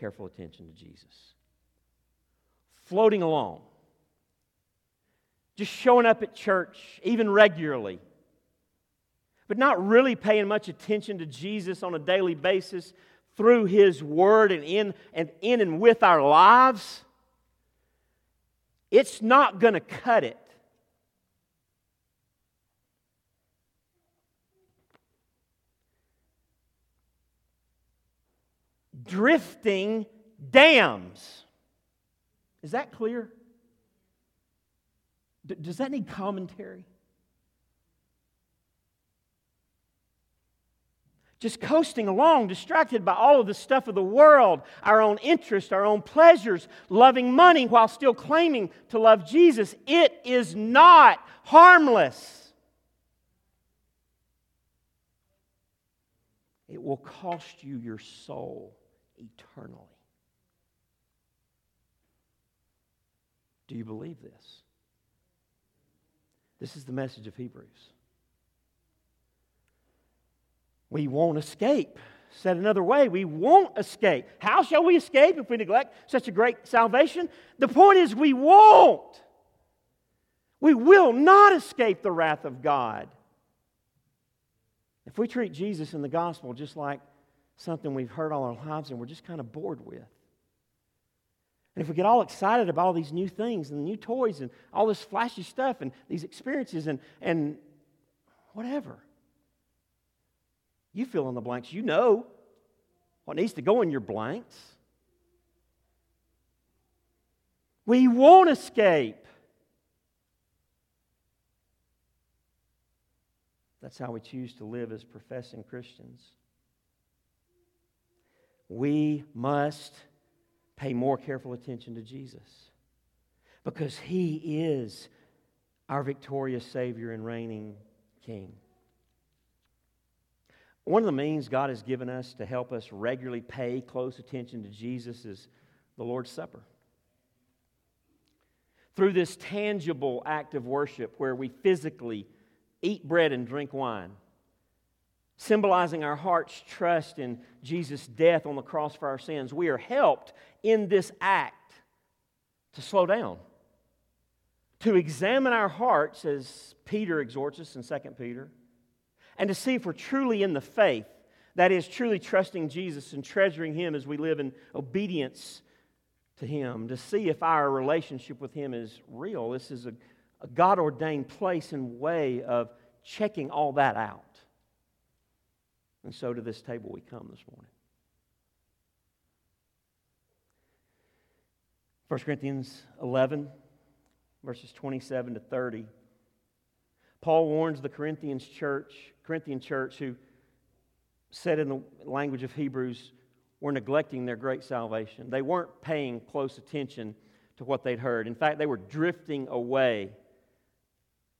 careful attention to Jesus. Floating along, just showing up at church, even regularly, but not really paying much attention to Jesus on a daily basis through His Word and in and, in and with our lives, it's not going to cut it. drifting damns. Is that clear? D- does that need commentary? Just coasting along, distracted by all of the stuff of the world, our own interests, our own pleasures, loving money while still claiming to love Jesus. It is not harmless. It will cost you your soul eternally. Do you believe this? This is the message of Hebrews. We won't escape. Said another way, we won't escape. How shall we escape if we neglect such a great salvation? The point is, we won't. We will not escape the wrath of God. If we treat Jesus in the gospel just like something we've heard all our lives and we're just kind of bored with. And if we get all excited about all these new things and new toys and all this flashy stuff and these experiences and, and whatever, you fill in the blanks. You know what needs to go in your blanks. We won't escape. That's how we choose to live as professing Christians we must pay more careful attention to Jesus because he is our victorious Savior and reigning King. One of the means God has given us to help us regularly pay close attention to Jesus is the Lord's Supper. Through this tangible act of worship where we physically eat bread and drink wine, symbolizing our heart's trust in Jesus' death on the cross for our sins, we are helped in this act to slow down, to examine our hearts, as Peter exhorts us in 2 Peter, and to see if we're truly in the faith. That is, truly trusting Jesus and treasuring Him as we live in obedience to Him, to see if our relationship with Him is real. This is a, a God ordained place and way of checking all that out. And so to this table we come this morning. 1 Corinthians 11, verses 27 to 30. Paul warns the Corinthians church, Corinthian church, who said in the language of Hebrews, were neglecting their great salvation. They weren't paying close attention to what they'd heard. In fact, they were drifting away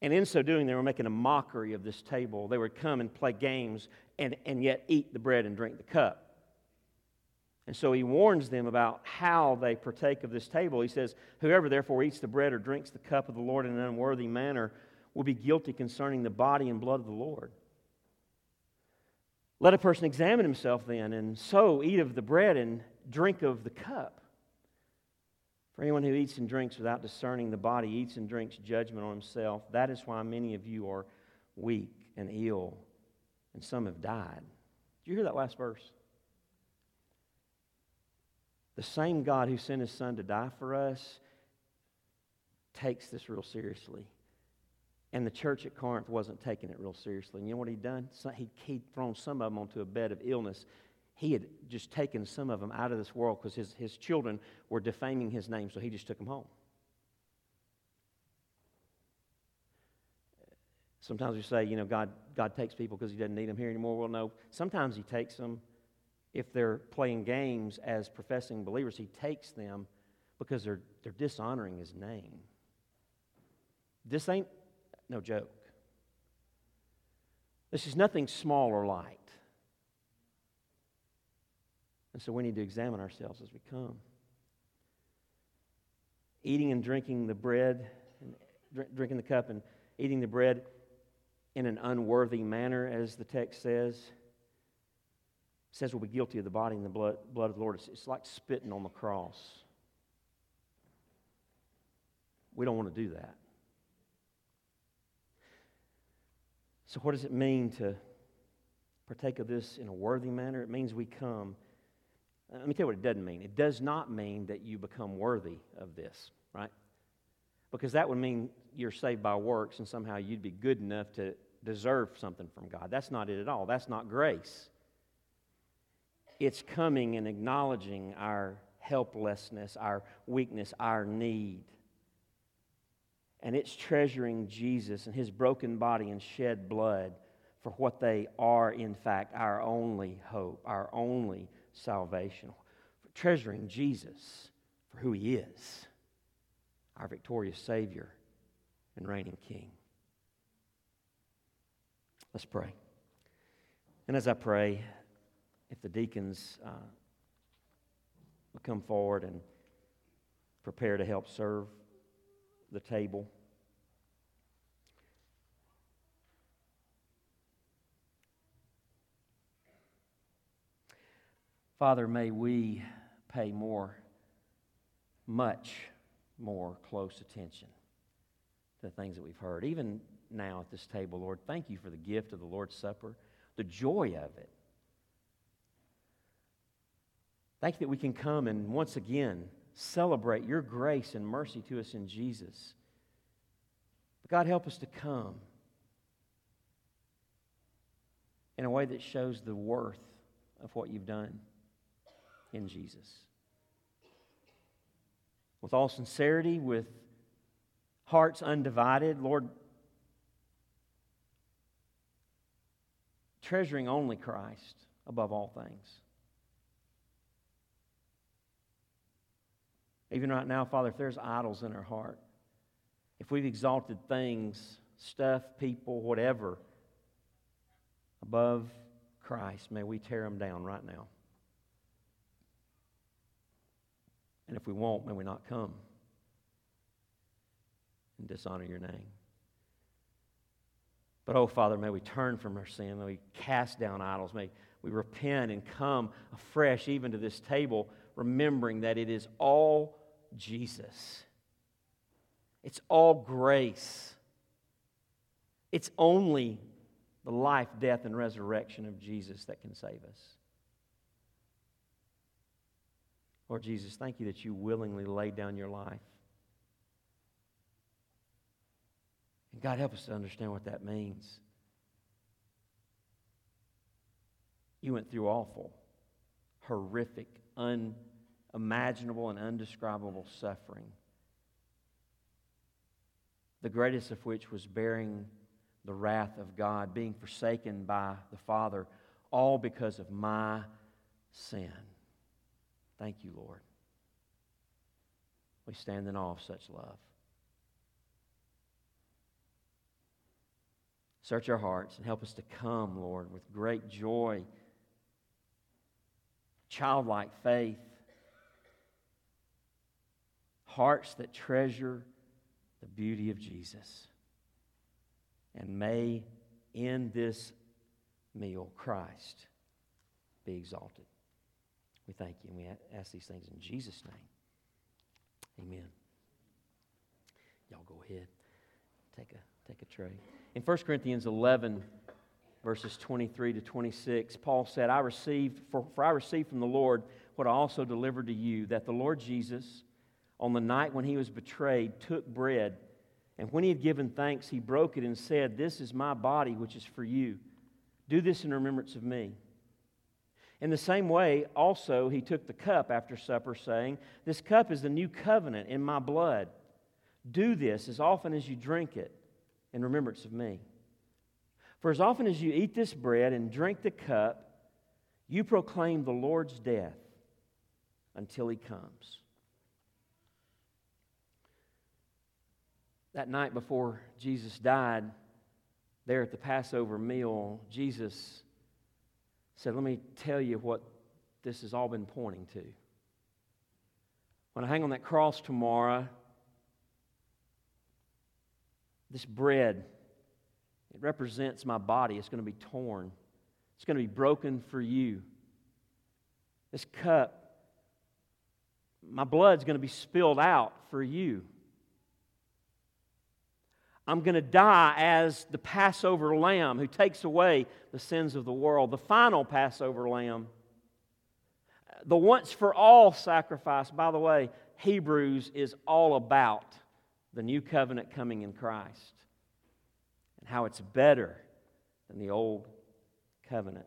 and in so doing, they were making a mockery of this table. They would come and play games and, and yet eat the bread and drink the cup. And so he warns them about how they partake of this table. He says, Whoever therefore eats the bread or drinks the cup of the Lord in an unworthy manner will be guilty concerning the body and blood of the Lord. Let a person examine himself then, and so eat of the bread and drink of the cup. For anyone who eats and drinks without discerning the body eats and drinks judgment on himself. That is why many of you are weak and ill, and some have died. Did you hear that last verse? The same God who sent his son to die for us takes this real seriously. And the church at Corinth wasn't taking it real seriously. And you know what he'd done? He, he'd thrown some of them onto a bed of illness. He had just taken some of them out of this world because his, his children were defaming his name, so he just took them home. Sometimes we say, you know, God, God takes people because he doesn't need them here anymore. Well, no. Sometimes he takes them if they're playing games as professing believers. He takes them because they're, they're dishonoring his name. This ain't no joke. This is nothing small or light. And so we need to examine ourselves as we come. Eating and drinking the bread, and drinking the cup and eating the bread in an unworthy manner, as the text says, says we'll be guilty of the body and the blood, blood of the Lord. It's, it's like spitting on the cross. We don't want to do that. So, what does it mean to partake of this in a worthy manner? It means we come. Uh, let me tell you what it doesn't mean. It does not mean that you become worthy of this, right? Because that would mean you're saved by works and somehow you'd be good enough to deserve something from God. That's not it at all. That's not grace. It's coming and acknowledging our helplessness, our weakness, our need and it's treasuring Jesus and his broken body and shed blood for what they are, in fact, our only hope, our only salvation. for Treasuring Jesus for who he is, our victorious Savior and reigning King. Let's pray. And as I pray, if the deacons uh, will come forward and prepare to help serve the table. Father, may we pay more, much more close attention to the things that we've heard. Even now at this table, Lord, thank you for the gift of the Lord's Supper, the joy of it. Thank you that we can come and once again celebrate your grace and mercy to us in Jesus. But God, help us to come in a way that shows the worth of what you've done in Jesus. With all sincerity, with hearts undivided, Lord, treasuring only Christ above all things. Even right now, Father, if there's idols in our heart, if we've exalted things, stuff, people, whatever, above Christ, may we tear them down right now. And if we won't, may we not come and dishonor your name. But, oh, Father, may we turn from our sin. May we cast down idols. May we repent and come afresh even to this table, remembering that it is all Jesus. It's all grace. It's only the life, death, and resurrection of Jesus that can save us. Lord Jesus, thank you that you willingly laid down your life. And God, help us to understand what that means. You went through awful, horrific, unimaginable, and undescribable suffering. The greatest of which was bearing the wrath of God, being forsaken by the Father, all because of my sin. Thank you, Lord. We stand in awe of such love. Search our hearts and help us to come, Lord, with great joy, childlike faith, hearts that treasure the beauty of Jesus. And may in this meal, Christ be exalted. We thank you and we ask these things in Jesus' name. Amen. Y'all go ahead. Take a, take a tray. In 1 Corinthians 11, verses 23 to 26, Paul said, I received, for, for I received from the Lord what I also delivered to you, that the Lord Jesus, on the night when he was betrayed, took bread, and when he had given thanks, he broke it and said, This is my body, which is for you. Do this in remembrance of me. In the same way, also, he took the cup after supper, saying, This cup is the new covenant in my blood. Do this as often as you drink it in remembrance of me. For as often as you eat this bread and drink the cup, you proclaim the Lord's death until he comes. That night before Jesus died, there at the Passover meal, Jesus said, Let me tell you what this has all been pointing to. When I hang on that cross tomorrow, this bread, it represents my body. It's going to be torn, it's going to be broken for you. This cup, my blood's going to be spilled out for you. I'm going to die as the Passover lamb who takes away the sins of the world, the final Passover lamb. The once for all sacrifice, by the way, Hebrews is all about the new covenant coming in Christ and how it's better than the old covenant.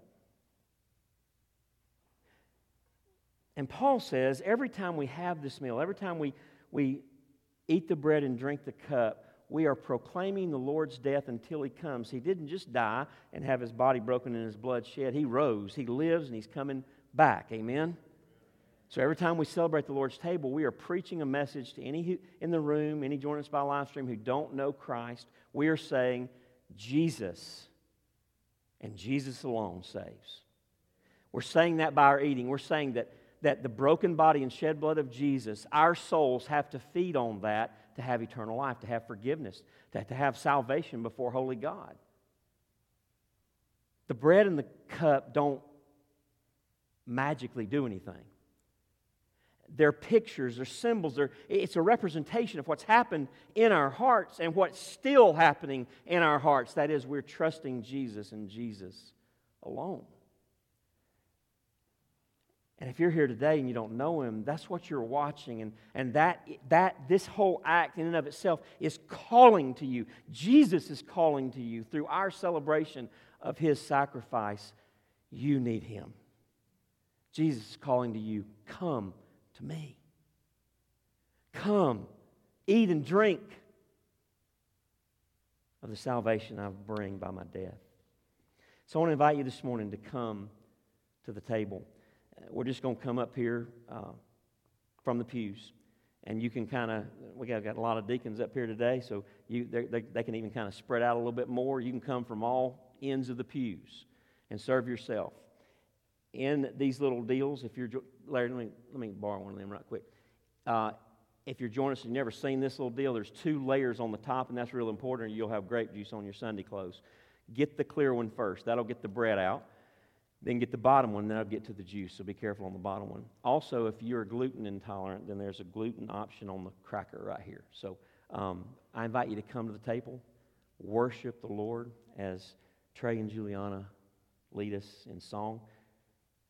And Paul says every time we have this meal, every time we, we eat the bread and drink the cup, we are proclaiming the Lord's death until he comes. He didn't just die and have his body broken and his blood shed. He rose, he lives, and he's coming back. Amen? So every time we celebrate the Lord's table, we are preaching a message to any who, in the room, any joining us by live stream who don't know Christ. We are saying, Jesus and Jesus alone saves. We're saying that by our eating. We're saying that, that the broken body and shed blood of Jesus, our souls have to feed on that to have eternal life, to have forgiveness, to, to have salvation before holy God. The bread and the cup don't magically do anything. They're pictures, they're symbols, they're, it's a representation of what's happened in our hearts and what's still happening in our hearts. That is, we're trusting Jesus and Jesus alone. And if you're here today and you don't know him, that's what you're watching. And, and that, that this whole act in and of itself is calling to you. Jesus is calling to you through our celebration of his sacrifice. You need him. Jesus is calling to you, come to me. Come, eat and drink of the salvation I bring by my death. So I want to invite you this morning to come to the table. We're just going to come up here uh, from the pews. And you can kind of, we got, got a lot of deacons up here today, so you, they, they can even kind of spread out a little bit more. You can come from all ends of the pews and serve yourself in these little deals, if you're, Larry, let me, let me borrow one of them right quick. Uh, if you're joining us and you've never seen this little deal, there's two layers on the top, and that's real important. You'll have grape juice on your Sunday clothes. Get the clear one first. That'll get the bread out. Then get the bottom one, then I'll get to the juice. So be careful on the bottom one. Also, if you're gluten intolerant, then there's a gluten option on the cracker right here. So um, I invite you to come to the table, worship the Lord as Trey and Juliana lead us in song.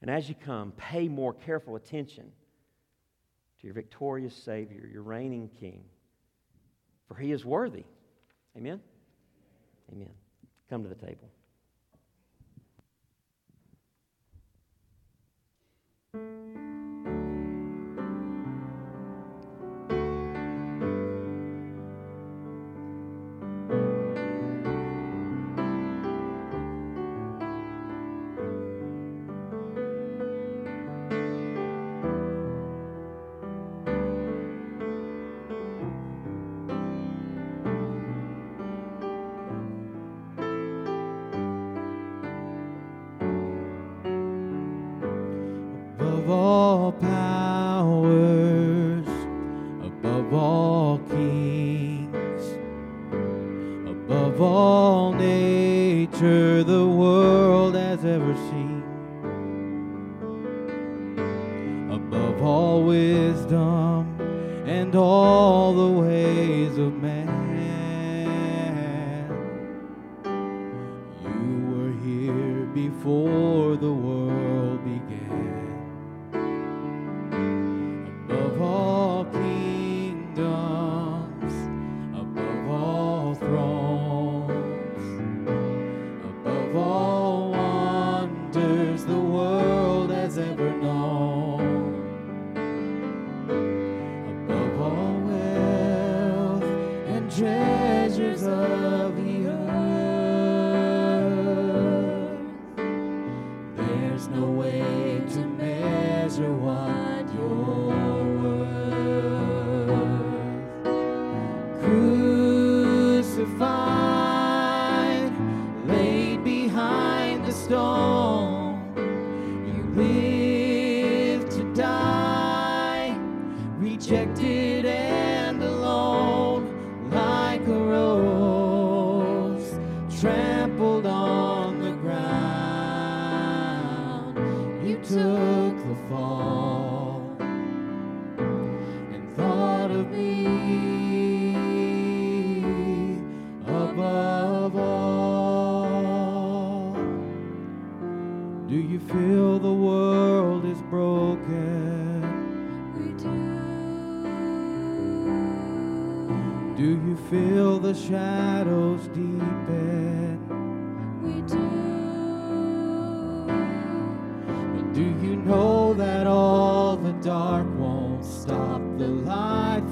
And as you come, pay more careful attention to your victorious Savior, your reigning King, for he is worthy. Amen? Amen. Come to the table. Thank you.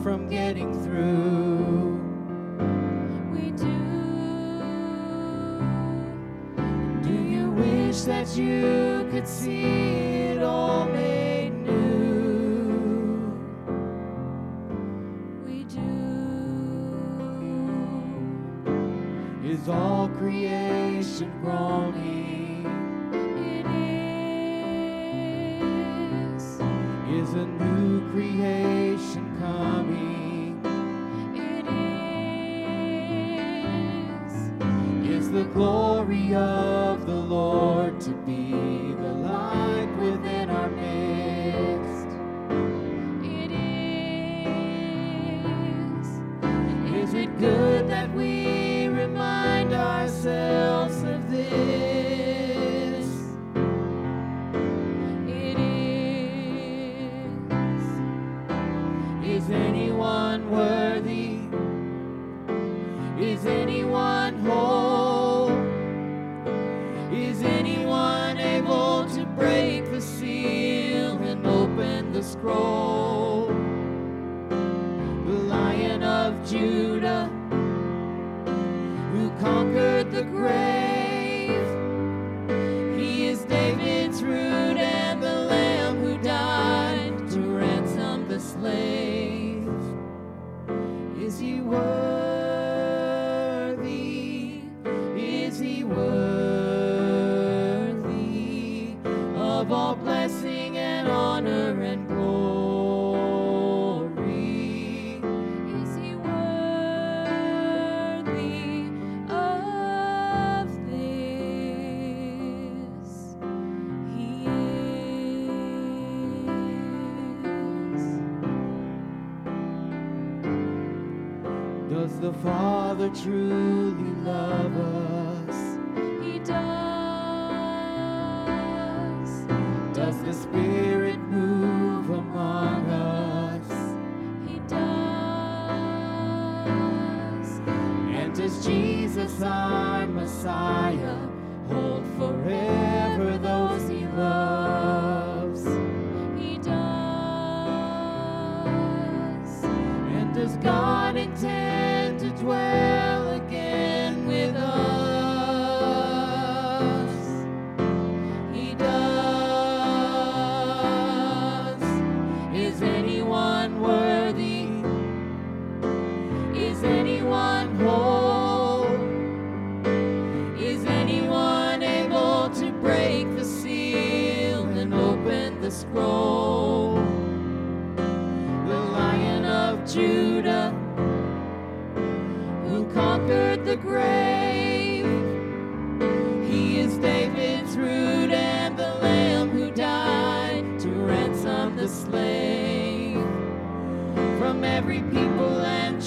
from getting through. We do. Do you wish that you could see it all made new? We do. Is all creation groaning? truly love us. He does. Does the Spirit move among us? He does. And does Jesus, our Messiah, hold forever those he loves? He does. And does God intend to dwell?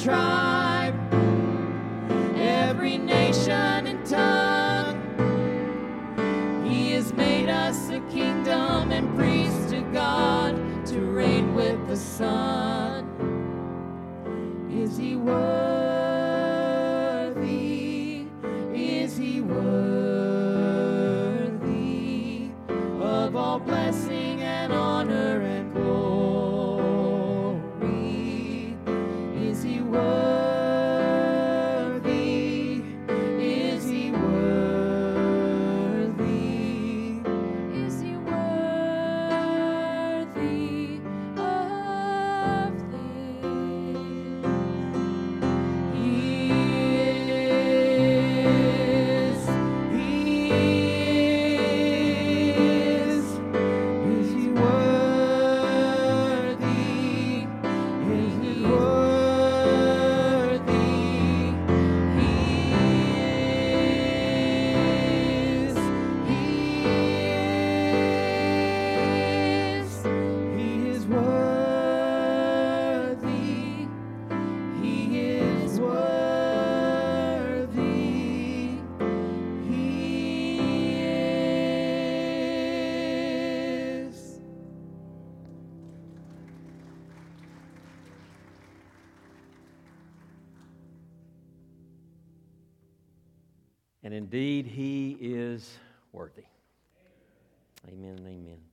People indeed, he is worthy.